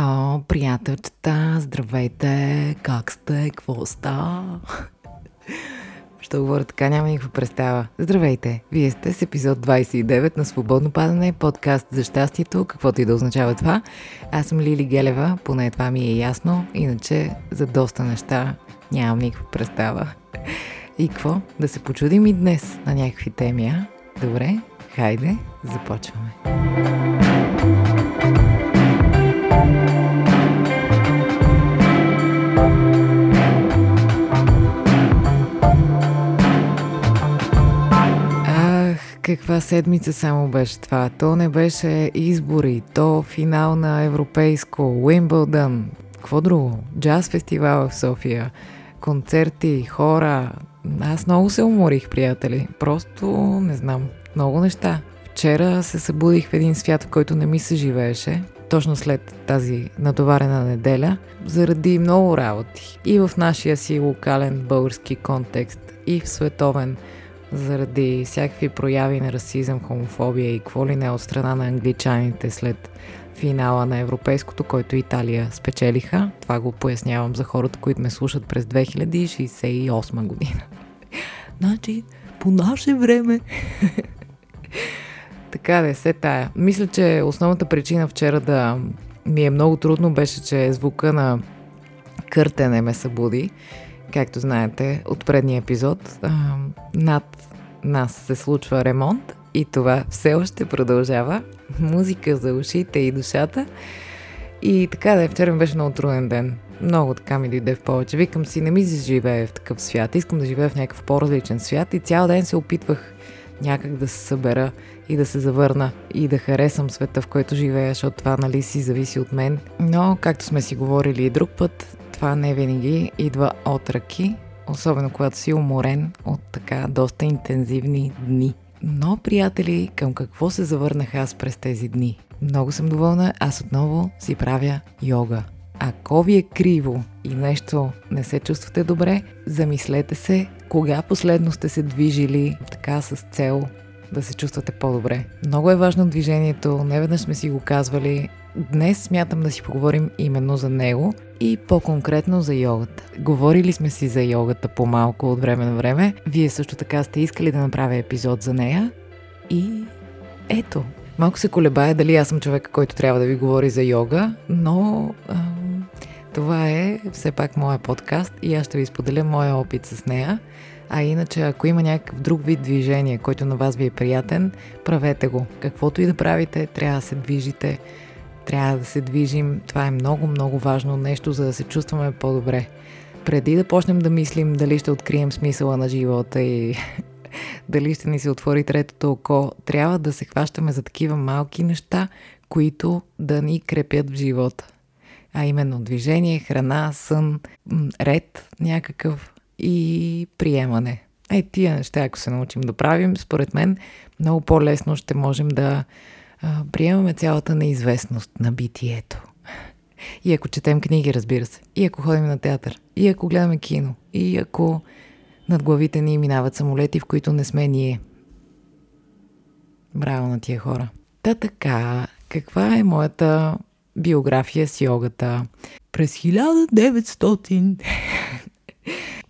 О, приятелчета, здравейте, как сте, какво ста? Ще говоря така, няма никаква представа. Здравейте, вие сте с епизод 29 на Свободно падане, подкаст за щастието, каквото и да означава това. Аз съм Лили Гелева, поне това ми е ясно, иначе за доста неща нямам никаква представа. И какво? Да се почудим и днес на някакви теми, а? Добре, хайде, започваме. Каква седмица само беше това. То не беше избори, то финал на Европейско, Уимбълдън, какво друго? Джаз фестивал в София, концерти, хора. Аз много се уморих, приятели. Просто не знам. Много неща. Вчера се събудих в един свят, в който не ми се живееше. Точно след тази натоварена неделя, заради много работи. И в нашия си локален български контекст, и в световен заради всякакви прояви на расизъм, хомофобия и какво ли не от страна на англичаните след финала на Европейското, който Италия спечелиха. Това го пояснявам за хората, които ме слушат през 2068 година. Значи, по наше време. така да е, се тая. Мисля, че основната причина вчера да ми е много трудно беше, че звука на къртене ме събуди както знаете от предния епизод, над нас се случва ремонт и това все още продължава. Музика за ушите и душата. И така да е, вчера беше много труден ден. Много така ми дойде в повече. Викам си, не ми живее в такъв свят. Искам да живея в някакъв по-различен свят и цял ден се опитвах някак да се събера и да се завърна и да харесам света, в който живея, защото това нали си зависи от мен. Но, както сме си говорили и друг път, това не винаги идва от ръки, особено когато си уморен от така доста интензивни дни. Но, приятели, към какво се завърнах аз през тези дни? Много съм доволна, аз отново си правя йога. Ако ви е криво и нещо не се чувствате добре, замислете се кога последно сте се движили така с цел да се чувствате по-добре. Много е важно движението, не веднъж сме си го казвали. Днес смятам да си поговорим именно за него и по-конкретно за йогата. Говорили сме си за йогата по-малко от време на време. Вие също така сте искали да направя епизод за нея. И ето, малко се колебая дали аз съм човека, който трябва да ви говори за йога, но ам, това е все пак моя подкаст и аз ще ви споделя моя опит с нея. А иначе, ако има някакъв друг вид движение, който на вас ви е приятен, правете го. Каквото и да правите, трябва да се движите, трябва да се движим. Това е много, много важно нещо, за да се чувстваме по-добре. Преди да почнем да мислим дали ще открием смисъла на живота и дали ще ни се отвори третото око, трябва да се хващаме за такива малки неща, които да ни крепят в живота. А именно движение, храна, сън, ред някакъв и приемане. Е, тия неща, ако се научим да правим, според мен много по-лесно ще можем да а, приемаме цялата неизвестност на битието. И ако четем книги, разбира се. И ако ходим на театър. И ако гледаме кино. И ако над главите ни минават самолети, в които не сме ние. Браво на тия хора. Та така, каква е моята биография с йогата? През 1900...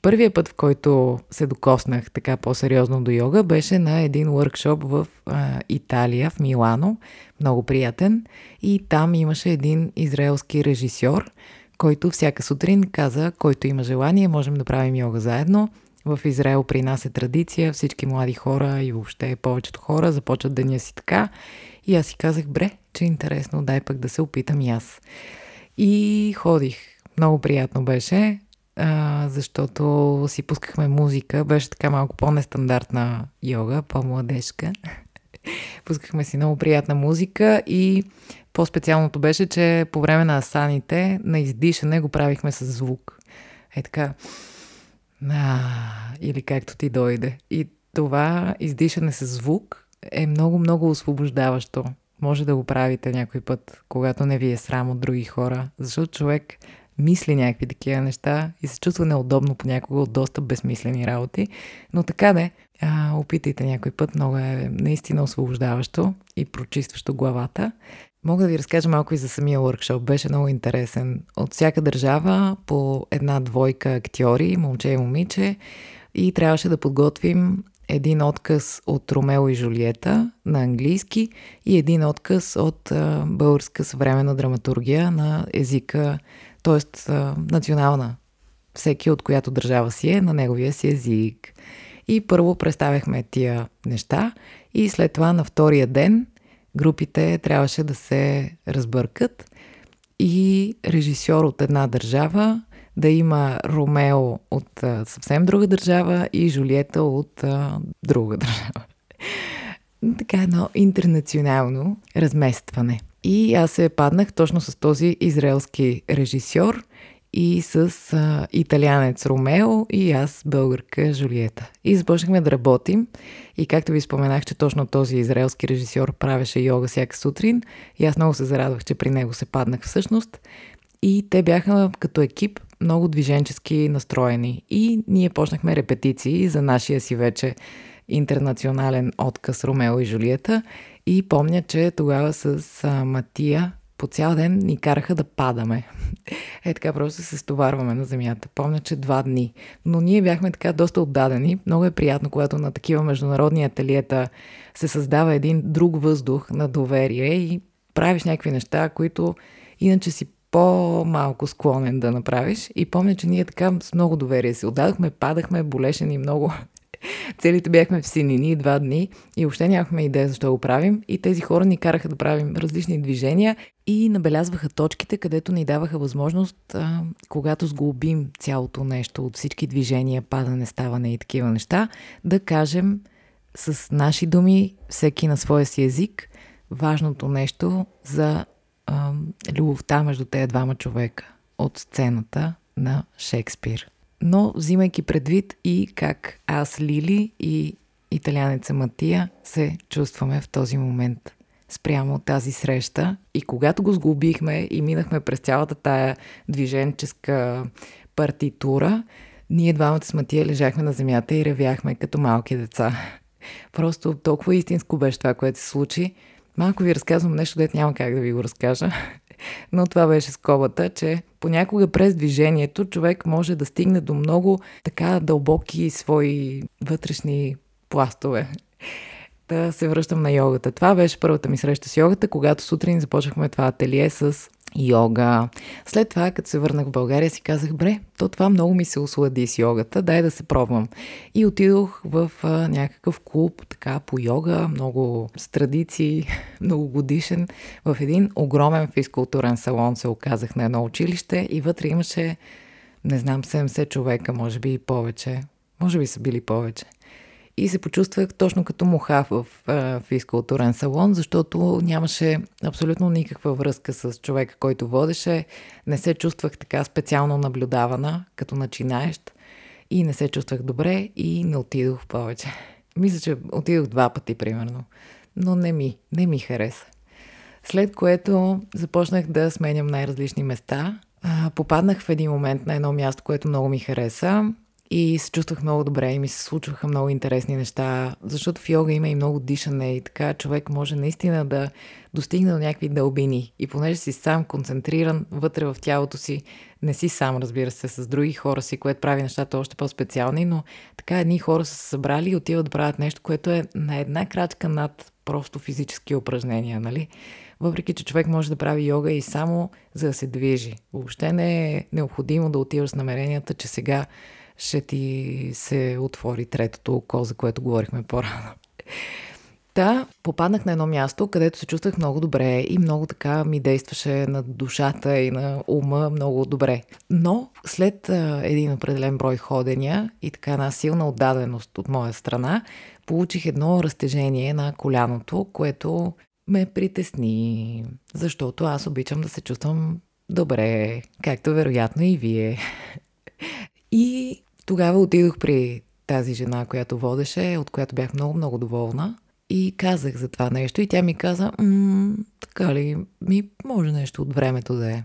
Първият път, в който се докоснах така по-сериозно до йога, беше на един въркшоп в а, Италия, в Милано. Много приятен. И там имаше един израелски режисьор, който всяка сутрин каза, който има желание, можем да правим йога заедно. В Израел при нас е традиция, всички млади хора и въобще повечето хора започват деня си така. И аз си казах, бре, че е интересно, дай пък да се опитам и аз. И ходих. Много приятно беше а, защото си пускахме музика. Беше така малко по-нестандартна йога, по-младежка. Пускахме си много приятна музика и по-специалното беше, че по време на асаните, на издишане го правихме с звук. Е така. А, или както ти дойде. И това издишане с звук е много-много освобождаващо. Може да го правите някой път, когато не ви е срам от други хора, защото човек мисли някакви такива неща и се чувства неудобно понякога от доста безсмислени работи. Но така де, а, опитайте някой път, много е наистина освобождаващо и прочистващо главата. Мога да ви разкажа малко и за самия workshop. Беше много интересен. От всяка държава по една двойка актьори, момче и момиче, и трябваше да подготвим един отказ от Ромео и Жулиета на английски и един отказ от а, българска съвременна драматургия на езика, т.е. национална. Всеки от която държава си е на неговия си език. И първо представяхме тия неща и след това на втория ден групите трябваше да се разбъркат и режисьор от една държава да има Ромео от съвсем друга държава и Жулиета от друга държава. така едно интернационално разместване. И аз се паднах точно с този израелски режисьор и с а, италянец Ромео и аз българка Жулиета. И започнахме да работим и както ви споменах, че точно този израелски режисьор правеше йога всяка сутрин и аз много се зарадвах, че при него се паднах всъщност. И те бяха като екип много движенчески настроени. И ние почнахме репетиции за нашия си вече интернационален отказ Ромео и Жулиета. И помня, че тогава с а, Матия по цял ден ни караха да падаме. Е така, просто се стоварваме на земята. Помня, че два дни. Но ние бяхме така доста отдадени. Много е приятно, когато на такива международни ателиета се създава един друг въздух на доверие и правиш някакви неща, които иначе си по-малко склонен да направиш. И помня, че ние така с много доверие се отдадохме, падахме, болеше ни много. Целите бяхме в синини два дни и въобще нямахме идея защо го правим. И тези хора ни караха да правим различни движения и набелязваха точките, където ни даваха възможност, а, когато сглобим цялото нещо от всички движения, падане, ставане и такива неща, да кажем с наши думи, всеки на своя си език, важното нещо за а, любовта между тези двама човека от сцената на Шекспир. Но взимайки предвид и как аз, Лили и италянеца Матия се чувстваме в този момент спрямо тази среща. И когато го сглобихме и минахме през цялата тая движенческа партитура, ние двамата с Матия лежахме на земята и ревяхме като малки деца. Просто толкова истинско беше това, което се случи. Малко ви разказвам нещо, дете няма как да ви го разкажа. Но това беше скобата, че понякога през движението човек може да стигне до много така дълбоки свои вътрешни пластове. Да се връщам на йогата. Това беше първата ми среща с йогата, когато сутрин започнахме това ателие с йога. След това, като се върнах в България, си казах, бре, то това много ми се ослади с йогата, дай да се пробвам. И отидох в а, някакъв клуб, така, по йога, много с традиции, многогодишен, в един огромен физкултурен салон се оказах на едно училище и вътре имаше, не знам, 70 човека, може би и повече. Може би са били повече и се почувствах точно като муха в физкултурен салон, защото нямаше абсолютно никаква връзка с човека, който водеше. Не се чувствах така специално наблюдавана, като начинаещ и не се чувствах добре и не отидох повече. Мисля, че отидох два пъти, примерно. Но не ми, не ми хареса. След което започнах да сменям най-различни места. Попаднах в един момент на едно място, което много ми хареса. И се чувствах много добре и ми се случваха много интересни неща, защото в йога има и много дишане и така човек може наистина да достигне до някакви дълбини. И понеже си сам концентриран вътре в тялото си, не си сам, разбира се, с други хора си, което прави нещата още по-специални, но така едни хора са се събрали и отиват да правят нещо, което е на една крачка над просто физически упражнения, нали? Въпреки, че човек може да прави йога и само за да се движи. Въобще не е необходимо да отиваш с намеренията, че сега ще ти се отвори третото око, за което говорихме по-рано. Да, попаднах на едно място, където се чувствах много добре и много така ми действаше на душата и на ума много добре. Но след а, един определен брой ходения и така една силна отдаденост от моя страна, получих едно разтежение на коляното, което ме притесни, защото аз обичам да се чувствам добре, както вероятно и вие. И тогава отидох при тази жена, която водеше, от която бях много-много доволна. И казах за това нещо и тя ми каза, така ли, ми може нещо от времето да е.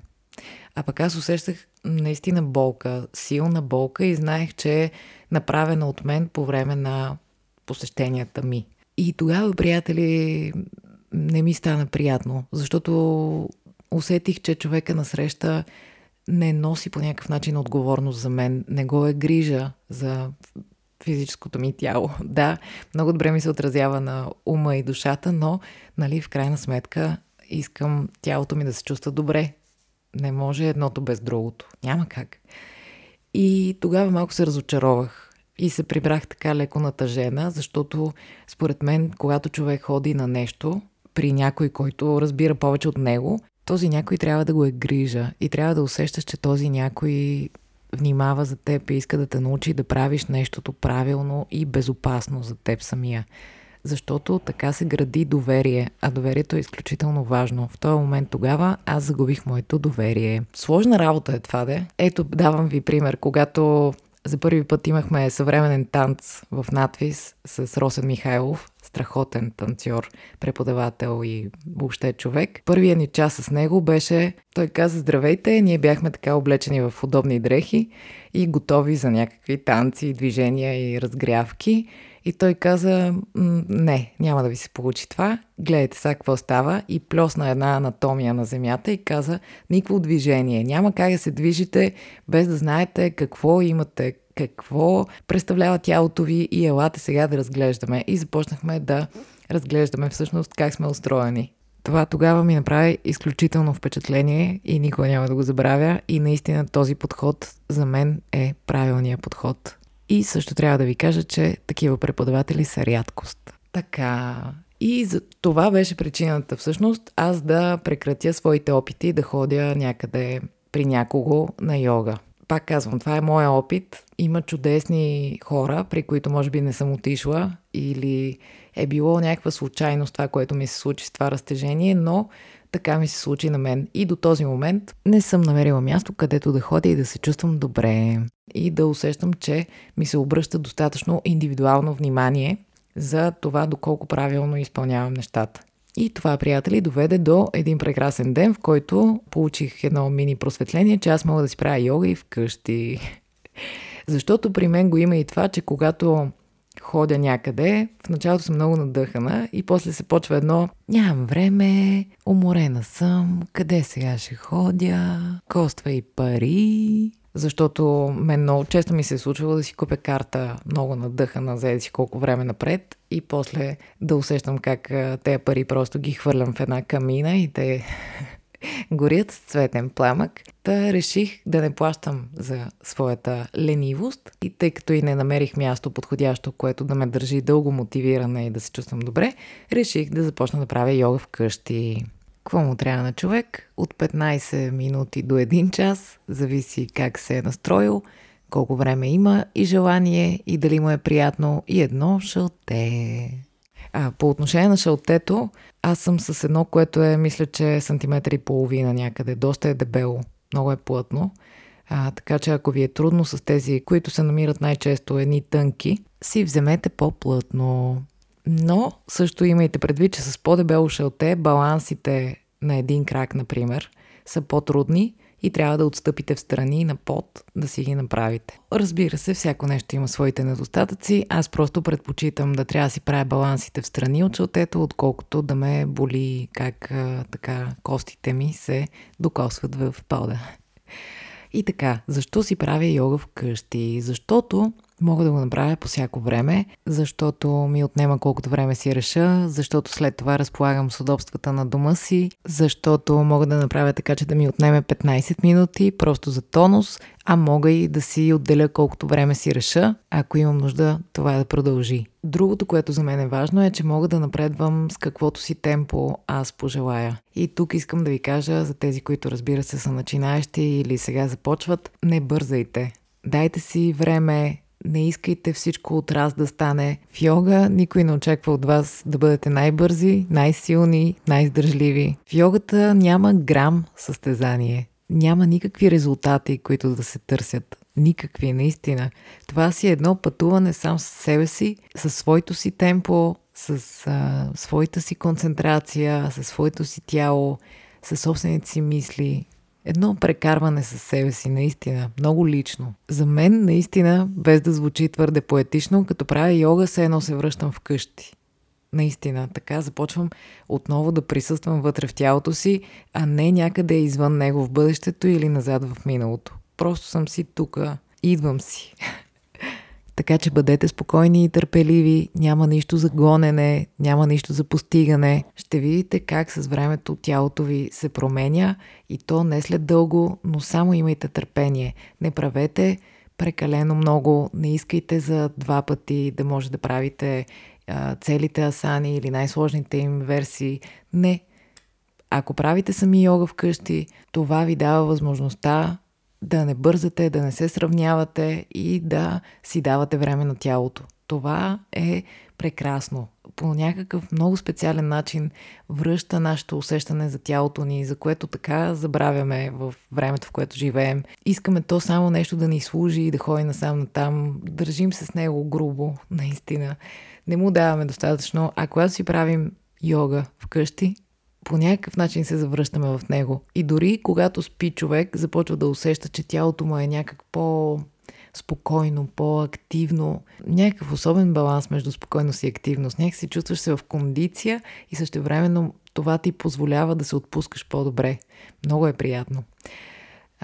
А пък аз усещах наистина болка, силна болка и знаех, че е направена от мен по време на посещенията ми. И тогава, приятели, не ми стана приятно, защото усетих, че човека насреща не носи по някакъв начин отговорност за мен, не го е грижа за физическото ми тяло. Да, много добре ми се отразява на ума и душата, но нали, в крайна сметка искам тялото ми да се чувства добре. Не може едното без другото. Няма как. И тогава малко се разочаровах и се прибрах така леко натъжена, защото според мен, когато човек ходи на нещо, при някой, който разбира повече от него, този някой трябва да го е грижа и трябва да усещаш, че този някой внимава за теб и иска да те научи да правиш нещото правилно и безопасно за теб самия. Защото така се гради доверие, а доверието е изключително важно. В този момент тогава аз загубих моето доверие. Сложна работа е това, де. Ето, давам ви пример. Когато за първи път имахме съвременен танц в надвис с Росен Михайлов, страхотен танцор, преподавател и въобще човек. Първият ни час с него беше, той каза здравейте, ние бяхме така облечени в удобни дрехи и готови за някакви танци, движения и разгрявки. И той каза, не, няма да ви се получи това, гледайте сега какво става и плесна една анатомия на земята и каза, никакво движение, няма как да се движите без да знаете какво имате, какво представлява тялото ви и елате сега да разглеждаме. И започнахме да разглеждаме всъщност как сме устроени. Това тогава ми направи изключително впечатление и никога няма да го забравя. И наистина този подход за мен е правилният подход. И също трябва да ви кажа, че такива преподаватели са рядкост. Така. И за това беше причината всъщност аз да прекратя своите опити да ходя някъде при някого на йога пак казвам, това е моя опит. Има чудесни хора, при които може би не съм отишла или е било някаква случайност това, което ми се случи с това разтежение, но така ми се случи на мен. И до този момент не съм намерила място, където да ходя и да се чувствам добре. И да усещам, че ми се обръща достатъчно индивидуално внимание за това доколко правилно изпълнявам нещата. И това, приятели, доведе до един прекрасен ден, в който получих едно мини просветление, че аз мога да си правя йога и вкъщи. Защото при мен го има и това, че когато ходя някъде, в началото съм много надъхана и после се почва едно нямам време, уморена съм, къде сега ще ходя, коства и пари, защото мен много често ми се е случвало да си купя карта много надъхана за си колко време напред и после да усещам как тези пари просто ги хвърлям в една камина и те горят с цветен пламък. Та реших да не плащам за своята ленивост и тъй като и не намерих място подходящо, което да ме държи дълго мотивирана и да се чувствам добре, реших да започна да правя йога вкъщи. Какво му трябва на човек? От 15 минути до 1 час, зависи как се е настроил, колко време има и желание и дали му е приятно и едно шалте. А, по отношение на шалтето, аз съм с едно, което е, мисля, че е сантиметър и половина някъде. Доста е дебело, много е плътно. А, така че ако ви е трудно с тези, които се намират най-често едни тънки, си вземете по-плътно. Но също имайте предвид, че с по-дебело шалте балансите на един крак, например, са по-трудни и трябва да отстъпите в страни на пот да си ги направите. Разбира се, всяко нещо има своите недостатъци. Аз просто предпочитам да трябва да си правя балансите в страни от шалтето, отколкото да ме боли как така костите ми се докосват в пода. И така, защо си правя йога вкъщи? Защото Мога да го направя по всяко време, защото ми отнема колкото време си реша, защото след това разполагам с удобствата на дома си, защото мога да направя така, че да ми отнеме 15 минути просто за тонус, а мога и да си отделя колкото време си реша, ако имам нужда това да продължи. Другото, което за мен е важно е, че мога да напредвам с каквото си темпо аз пожелая. И тук искам да ви кажа за тези, които разбира се са начинаещи или сега започват, не бързайте. Дайте си време, не искайте всичко от раз да стане в йога. Никой не очаква от вас да бъдете най-бързи, най-силни, най-издържливи. В йогата няма грам състезание. Няма никакви резултати, които да се търсят. Никакви, наистина. Това си е едно пътуване сам с себе си, със своето си темпо, с а, своята си концентрация, със своето си тяло, със собствените си мисли едно прекарване със себе си, наистина, много лично. За мен, наистина, без да звучи твърде поетично, като правя йога, се едно се връщам вкъщи. Наистина, така започвам отново да присъствам вътре в тялото си, а не някъде извън него в бъдещето или назад в миналото. Просто съм си тук, идвам си. Така че бъдете спокойни и търпеливи, няма нищо за гонене, няма нищо за постигане. Ще видите как с времето тялото ви се променя и то не след дълго, но само имайте търпение. Не правете прекалено много, не искайте за два пъти да може да правите а, целите асани или най-сложните им версии. Не. Ако правите сами йога вкъщи, това ви дава възможността да не бързате, да не се сравнявате и да си давате време на тялото. Това е прекрасно. По някакъв много специален начин връща нашето усещане за тялото ни, за което така забравяме в времето, в което живеем. Искаме то само нещо да ни служи и да ходи насам натам. Държим се с него грубо, наистина. Не му даваме достатъчно. А когато си правим йога вкъщи, по някакъв начин се завръщаме в него. И дори когато спи човек, започва да усеща, че тялото му е някак по спокойно, по-активно. Някакъв особен баланс между спокойност и активност. Някак си чувстваш се в кондиция и същевременно това ти позволява да се отпускаш по-добре. Много е приятно.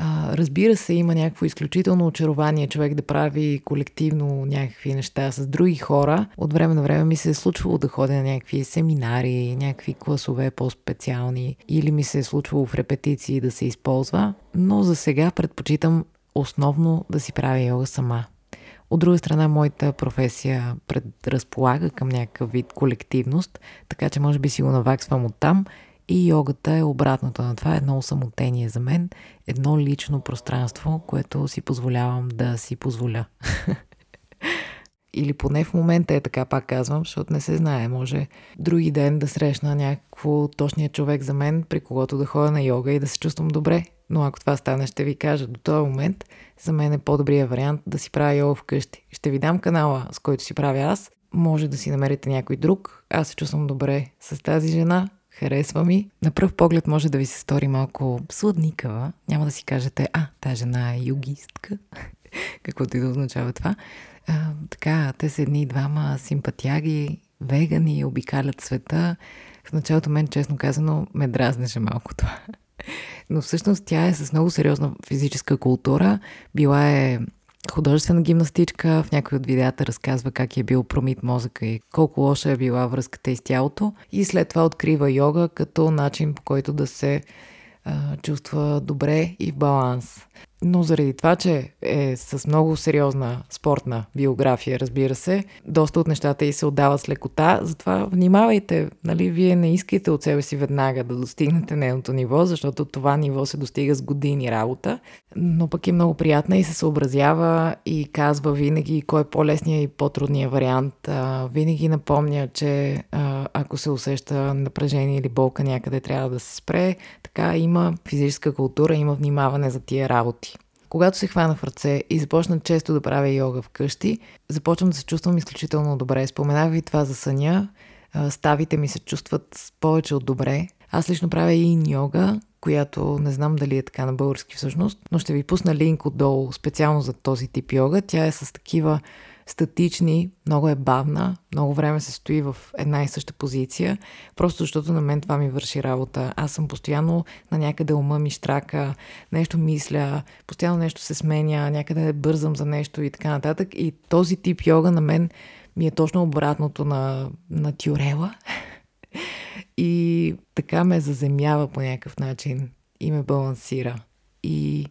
А, разбира се, има някакво изключително очарование човек да прави колективно някакви неща с други хора. От време на време ми се е случвало да ходя на някакви семинари, някакви класове по-специални или ми се е случвало в репетиции да се използва, но за сега предпочитам основно да си правя йога сама. От друга страна, моята професия предразполага към някакъв вид колективност, така че може би си го наваксвам от там и йогата е обратното на това, едно самотение за мен, едно лично пространство, което си позволявам да си позволя. Или поне в момента е така, пак казвам, защото не се знае. Може други ден да срещна някакво точния човек за мен, при когото да ходя на йога и да се чувствам добре. Но ако това стане, ще ви кажа. До този момент за мен е по-добрия вариант да си правя йога вкъщи. Ще ви дам канала, с който си правя аз. Може да си намерите някой друг. Аз се чувствам добре с тази жена харесва ми. На пръв поглед може да ви се стори малко сладникава. Няма да си кажете, а, тази жена е югистка, каквото и да означава това. А, така, те са едни двама симпатяги, вегани, обикалят света. В началото мен, честно казано, ме дразнеше малко това. Но всъщност тя е с много сериозна физическа култура. Била е художествена гимнастичка. В някои от видеята разказва как е бил промит мозъка и колко лоша е била връзката и с тялото. И след това открива йога като начин по който да се чувства добре и в баланс. Но заради това, че е с много сериозна спортна биография, разбира се, доста от нещата и се отдават с лекота, затова внимавайте, нали, вие не искайте от себе си веднага да достигнете нейното ниво, защото това ниво се достига с години работа, но пък е много приятна и се съобразява и казва винаги кой е по-лесният и по-трудният вариант. А, винаги напомня, че а, ако се усеща напрежение или болка някъде трябва да се спре, така има физическа култура, има внимаване за тия работи. Когато се хвана в ръце и започна често да правя йога вкъщи, започвам да се чувствам изключително добре. Споменах ви това за съня. Ставите ми се чувстват повече от добре. Аз лично правя и йога, която не знам дали е така на български всъщност, но ще ви пусна линк отдолу специално за този тип йога. Тя е с такива статични, много е бавна, много време се стои в една и съща позиция, просто защото на мен това ми върши работа. Аз съм постоянно на някъде ума ми штрака, нещо мисля, постоянно нещо се сменя, някъде бързам за нещо и така нататък. И този тип йога на мен ми е точно обратното на, на тюрела. и така ме заземява по някакъв начин и ме балансира. И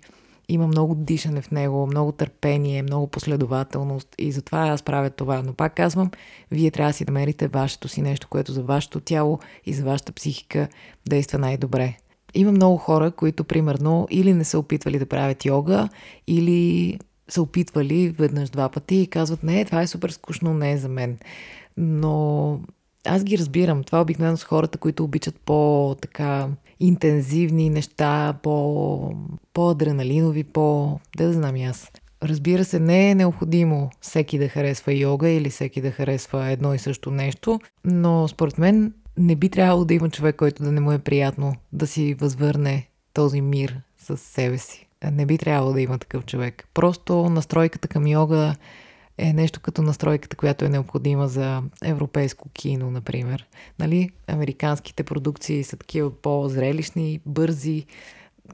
има много дишане в него, много търпение, много последователност и затова аз правя това. Но пак казвам, вие трябва да си намерите вашето си нещо, което за вашето тяло и за вашата психика действа най-добре. Има много хора, които примерно или не са опитвали да правят йога, или са опитвали веднъж два пъти и казват, не, това е супер скучно, не е за мен. Но аз ги разбирам. Това обикновено с хората, които обичат по-така интензивни неща, по, по-адреналинови, по... Да, да знам и аз. Разбира се, не е необходимо всеки да харесва йога или всеки да харесва едно и също нещо, но според мен не би трябвало да има човек, който да не му е приятно да си възвърне този мир с себе си. Не би трябвало да има такъв човек. Просто настройката към йога е нещо като настройката, която е необходима за европейско кино, например. Нали? Американските продукции са такива по-зрелищни, бързи,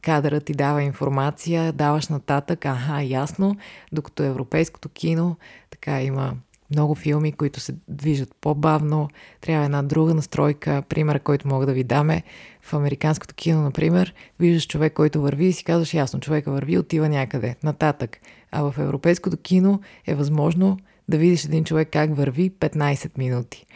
кадърът ти дава информация, даваш нататък, аха, ясно, докато европейското кино така има много филми, които се движат по-бавно, трябва една друга настройка. Пример, който мога да ви даме в американското кино, например, виждаш човек, който върви и си казваш ясно, човека върви, отива някъде, нататък. А в европейското кино е възможно да видиш един човек как върви 15 минути.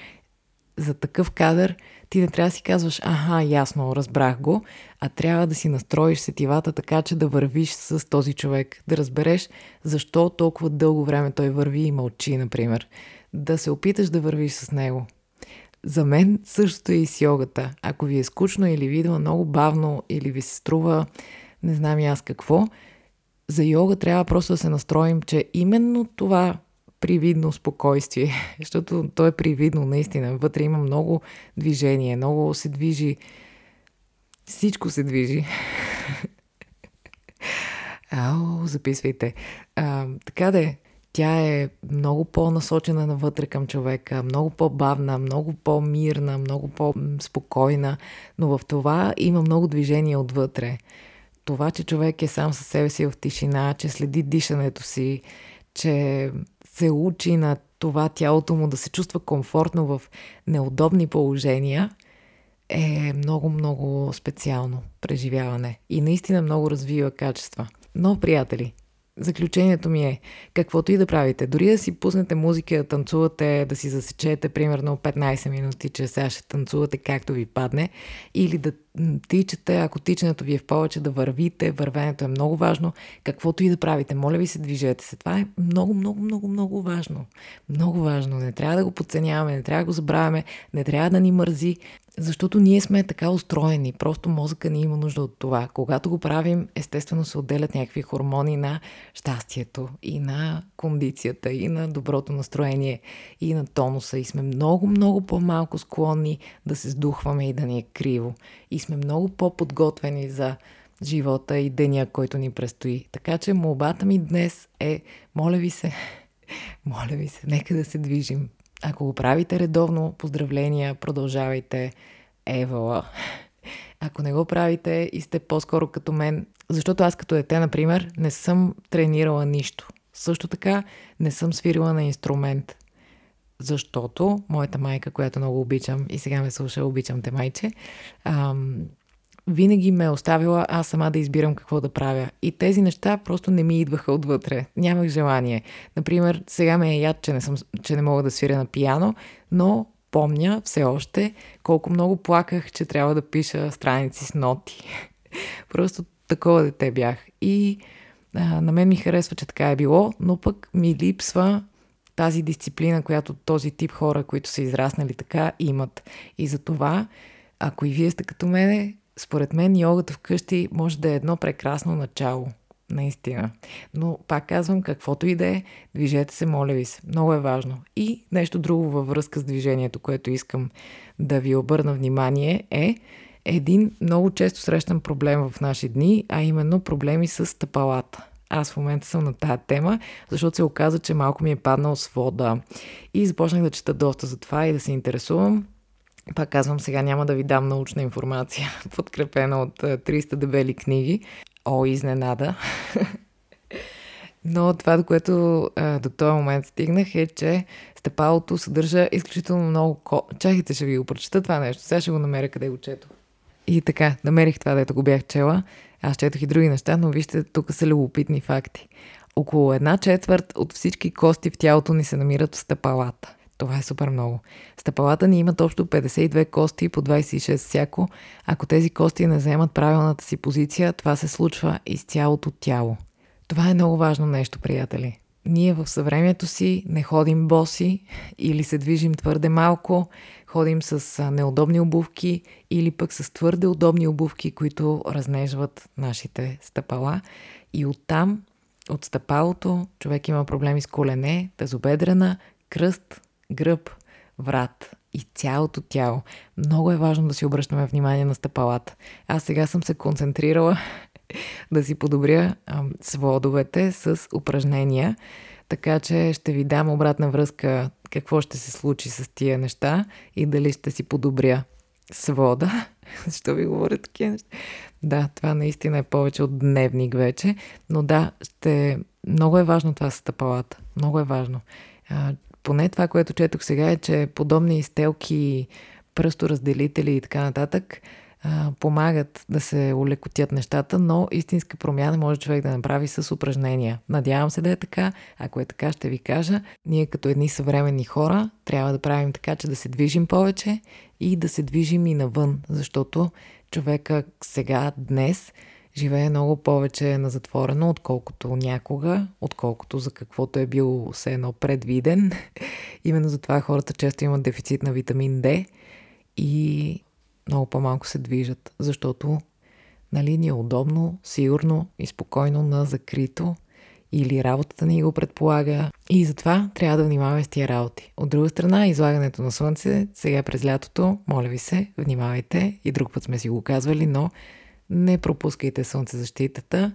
За такъв кадър ти не трябва да си казваш, аха, ясно, разбрах го, а трябва да си настроиш сетивата така, че да вървиш с този човек, да разбереш защо толкова дълго време той върви и мълчи, например. Да се опиташ да вървиш с него. За мен същото е и с йогата. Ако ви е скучно или ви идва много бавно или ви се струва не знам и аз какво, за йога трябва просто да се настроим, че именно това привидно спокойствие, защото то е привидно наистина. Вътре има много движение, много се движи, всичко се движи. Ао, записвайте. А, така да е, тя е много по-насочена навътре към човека, много по-бавна, много по-мирна, много по-спокойна, но в това има много движение отвътре. Това, че човек е сам със себе си в тишина, че следи дишането си, че се учи на това тялото му да се чувства комфортно в неудобни положения, е много, много специално преживяване и наистина много развива качества. Но, приятели, Заключението ми е, каквото и да правите, дори да си пуснете музика, да танцувате, да си засечете примерно 15 минути, че сега ще танцувате както ви падне, или да тичате, ако тичането ви е в повече, да вървите, вървенето е много важно, каквото и да правите, моля ви се, движете се. Това е много, много, много, много важно. Много важно. Не трябва да го подценяваме, не трябва да го забравяме, не трябва да ни мързи, защото ние сме така устроени, просто мозъка ни има нужда от това. Когато го правим, естествено се отделят някакви хормони на щастието и на кондицията и на доброто настроение и на тонуса и сме много, много по-малко склонни да се сдухваме и да ни е криво. И сме много по-подготвени за живота и деня, който ни предстои. Така че молбата ми днес е, моля ви се, моля ви се, нека да се движим ако го правите редовно, поздравления, продължавайте. Евала. Ако не го правите и сте по-скоро като мен, защото аз като дете, например, не съм тренирала нищо. Също така не съм свирила на инструмент. Защото моята майка, която много обичам и сега ме слуша, обичам те майче, ам, винаги ме е оставила аз сама да избирам какво да правя. И тези неща просто не ми идваха отвътре. Нямах желание. Например, сега ме е яд, че не, съм, че не мога да свиря на пияно, но помня все още колко много плаках, че трябва да пиша страници с ноти. Просто такова дете бях. И а, на мен ми харесва, че така е било, но пък ми липсва тази дисциплина, която този тип хора, които са израснали така, имат. И за това, ако и вие сте като мене, според мен йогата вкъщи може да е едно прекрасно начало. Наистина. Но пак казвам, каквото и да е, движете се, моля ви се. Много е важно. И нещо друго във връзка с движението, което искам да ви обърна внимание е един много често срещан проблем в наши дни, а именно проблеми с стъпалата. Аз в момента съм на тази тема, защото се оказа, че малко ми е паднал свода. И започнах да чета доста за това и да се интересувам. Пак казвам, сега няма да ви дам научна информация, подкрепена от 300 дебели книги. О, изненада! Но това, до което а, до този момент стигнах е, че стъпалото съдържа изключително много... Ко... Чакайте, ще ви го прочета това нещо. Сега ще го намеря къде го чето. И така, намерих това, дето го бях чела. Аз четох и други неща, но вижте, тук са любопитни факти. Около една четвърт от всички кости в тялото ни се намират в стъпалата. Това е супер много. Стъпалата ни имат общо 52 кости по 26 всяко. Ако тези кости не заемат правилната си позиция, това се случва из цялото тяло. Това е много важно нещо, приятели. Ние в съвремието си не ходим боси или се движим твърде малко, ходим с неудобни обувки или пък с твърде удобни обувки, които разнежват нашите стъпала. И оттам, от стъпалото, човек има проблеми с колене, тазобедрена, кръст, гръб, врат и цялото тяло. Много е важно да си обръщаме внимание на стъпалата. Аз сега съм се концентрирала да си подобря а, сводовете с упражнения. Така че ще ви дам обратна връзка какво ще се случи с тия неща и дали ще си подобря свода. Защо ви говоря такива неща? Да, това наистина е повече от дневник вече, но да, ще... много е важно това с тъпалата. Много е важно. Поне това, което четох сега е, че подобни изтелки, пръсторазделители и така нататък а, помагат да се улекотят нещата, но истинска промяна може човек да направи с упражнения. Надявам се да е така. Ако е така, ще ви кажа. Ние като едни съвременни хора трябва да правим така, че да се движим повече и да се движим и навън, защото човека сега, днес, живее много повече на затворено, отколкото някога, отколкото за каквото е бил все едно предвиден. Именно затова хората често имат дефицит на витамин D и много по-малко се движат, защото нали, ни е удобно, сигурно и спокойно на закрито или работата ни го предполага и затова трябва да внимаваме с тия работи. От друга страна, излагането на слънце, сега през лятото, моля ви се, внимавайте и друг път сме си го казвали, но не пропускайте слънцезащитата,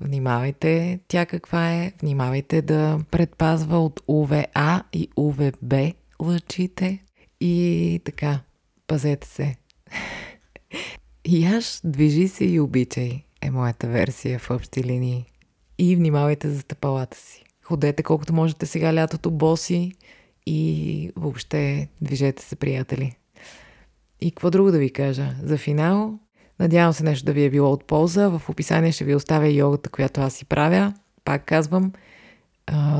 внимавайте тя каква е, внимавайте да предпазва от УВА и УВБ лъчите и така, пазете се. Яш, движи се и обичай е моята версия в общи линии. И внимавайте за стъпалата си. Ходете колкото можете сега лятото боси и въобще движете се, приятели. И какво друго да ви кажа? За финал, надявам се нещо да ви е било от полза. В описание ще ви оставя йогата, която аз си правя. Пак казвам,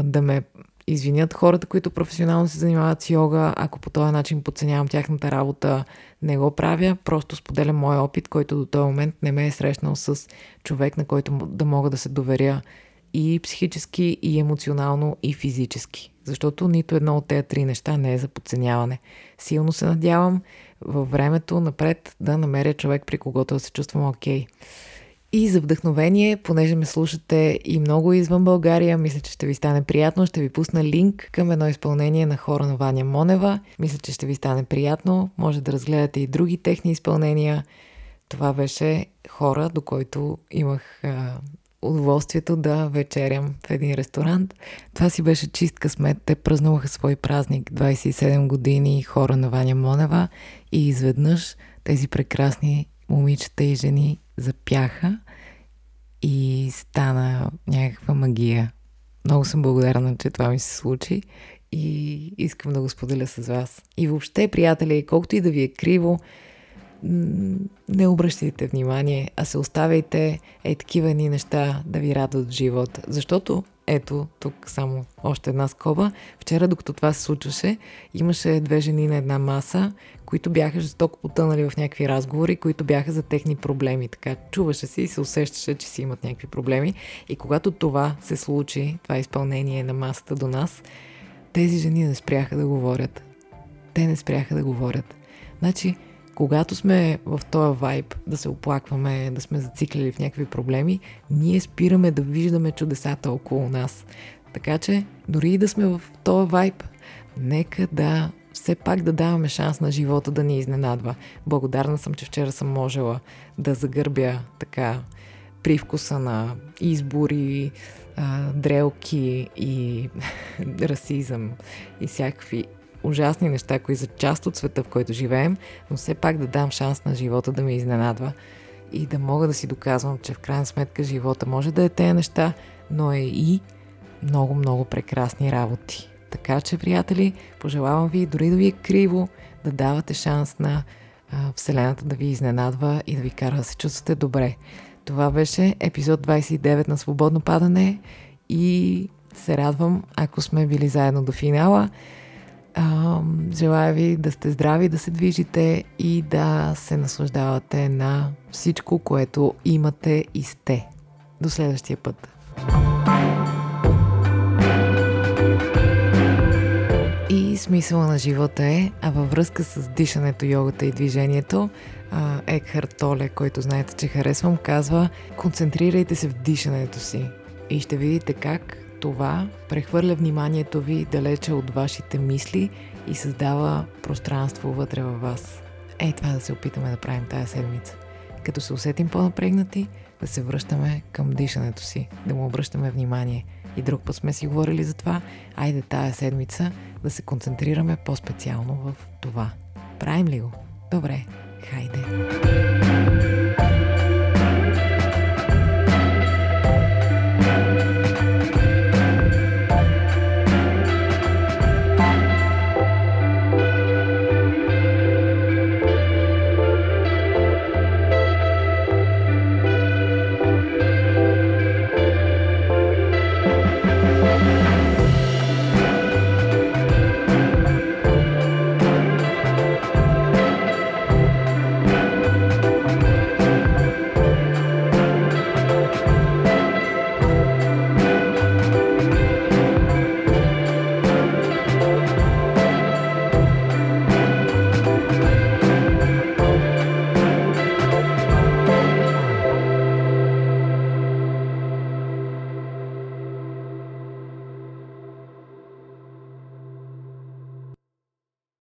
да ме извинят хората, които професионално се занимават с йога. Ако по този начин подценявам тяхната работа, не го правя. Просто споделям моя опит, който до този момент не ме е срещнал с човек, на който да мога да се доверя и психически, и емоционално, и физически. Защото нито едно от тези три неща не е за подценяване. Силно се надявам във времето напред да намеря човек, при когото да се чувствам окей. Okay. И за вдъхновение, понеже ме слушате и много извън България, мисля, че ще ви стане приятно. Ще ви пусна линк към едно изпълнение на хора на Ваня Монева. Мисля, че ще ви стане приятно. Може да разгледате и други техни изпълнения. Това беше хора, до който имах а, удоволствието да вечерям в един ресторант. Това си беше чист късмет. Те празнуваха свой празник 27 години хора на Ваня Монева и изведнъж тези прекрасни момичета и жени запяха и стана някаква магия. Много съм благодарна, че това ми се случи и искам да го споделя с вас. И въобще, приятели, колкото и да ви е криво, не обръщайте внимание, а се оставяйте е такива ни неща да ви радват в живота. Защото, ето, тук само още една скоба. Вчера, докато това се случваше, имаше две жени на една маса, които бяха жестоко потънали в някакви разговори, които бяха за техни проблеми. Така чуваше се и се усещаше, че си имат някакви проблеми. И когато това се случи, това изпълнение на масата до нас, тези жени не спряха да говорят. Те не спряха да говорят. Значи, когато сме в този вайб да се оплакваме, да сме зациклили в някакви проблеми, ние спираме да виждаме чудесата около нас. Така че, дори и да сме в този вайб, нека да все пак да даваме шанс на живота да ни изненадва. Благодарна съм, че вчера съм можела да загърбя така привкуса на избори, дрелки и расизъм и всякакви ужасни неща, които са част от света, в който живеем, но все пак да дам шанс на живота да ме изненадва и да мога да си доказвам, че в крайна сметка живота може да е тези неща, но е и много, много прекрасни работи. Така че, приятели, пожелавам ви, дори да ви е криво, да давате шанс на а, Вселената да ви изненадва и да ви кара да се чувствате добре. Това беше епизод 29 на Свободно падане и се радвам, ако сме били заедно до финала. А, желая ви да сте здрави, да се движите и да се наслаждавате на всичко, което имате и сте. До следващия път. И смисъла на живота е, а във връзка с дишането, йогата и движението, Екхарт Толе, който знаете, че харесвам, казва концентрирайте се в дишането си и ще видите как това прехвърля вниманието ви далече от вашите мисли и създава пространство вътре във вас. Ей, това да се опитаме да правим тая седмица. Като се усетим по-напрегнати, да се връщаме към дишането си, да му обръщаме внимание. И друг път сме си говорили за това. Айде тая седмица да се концентрираме по-специално в това. Правим ли го? Добре, хайде!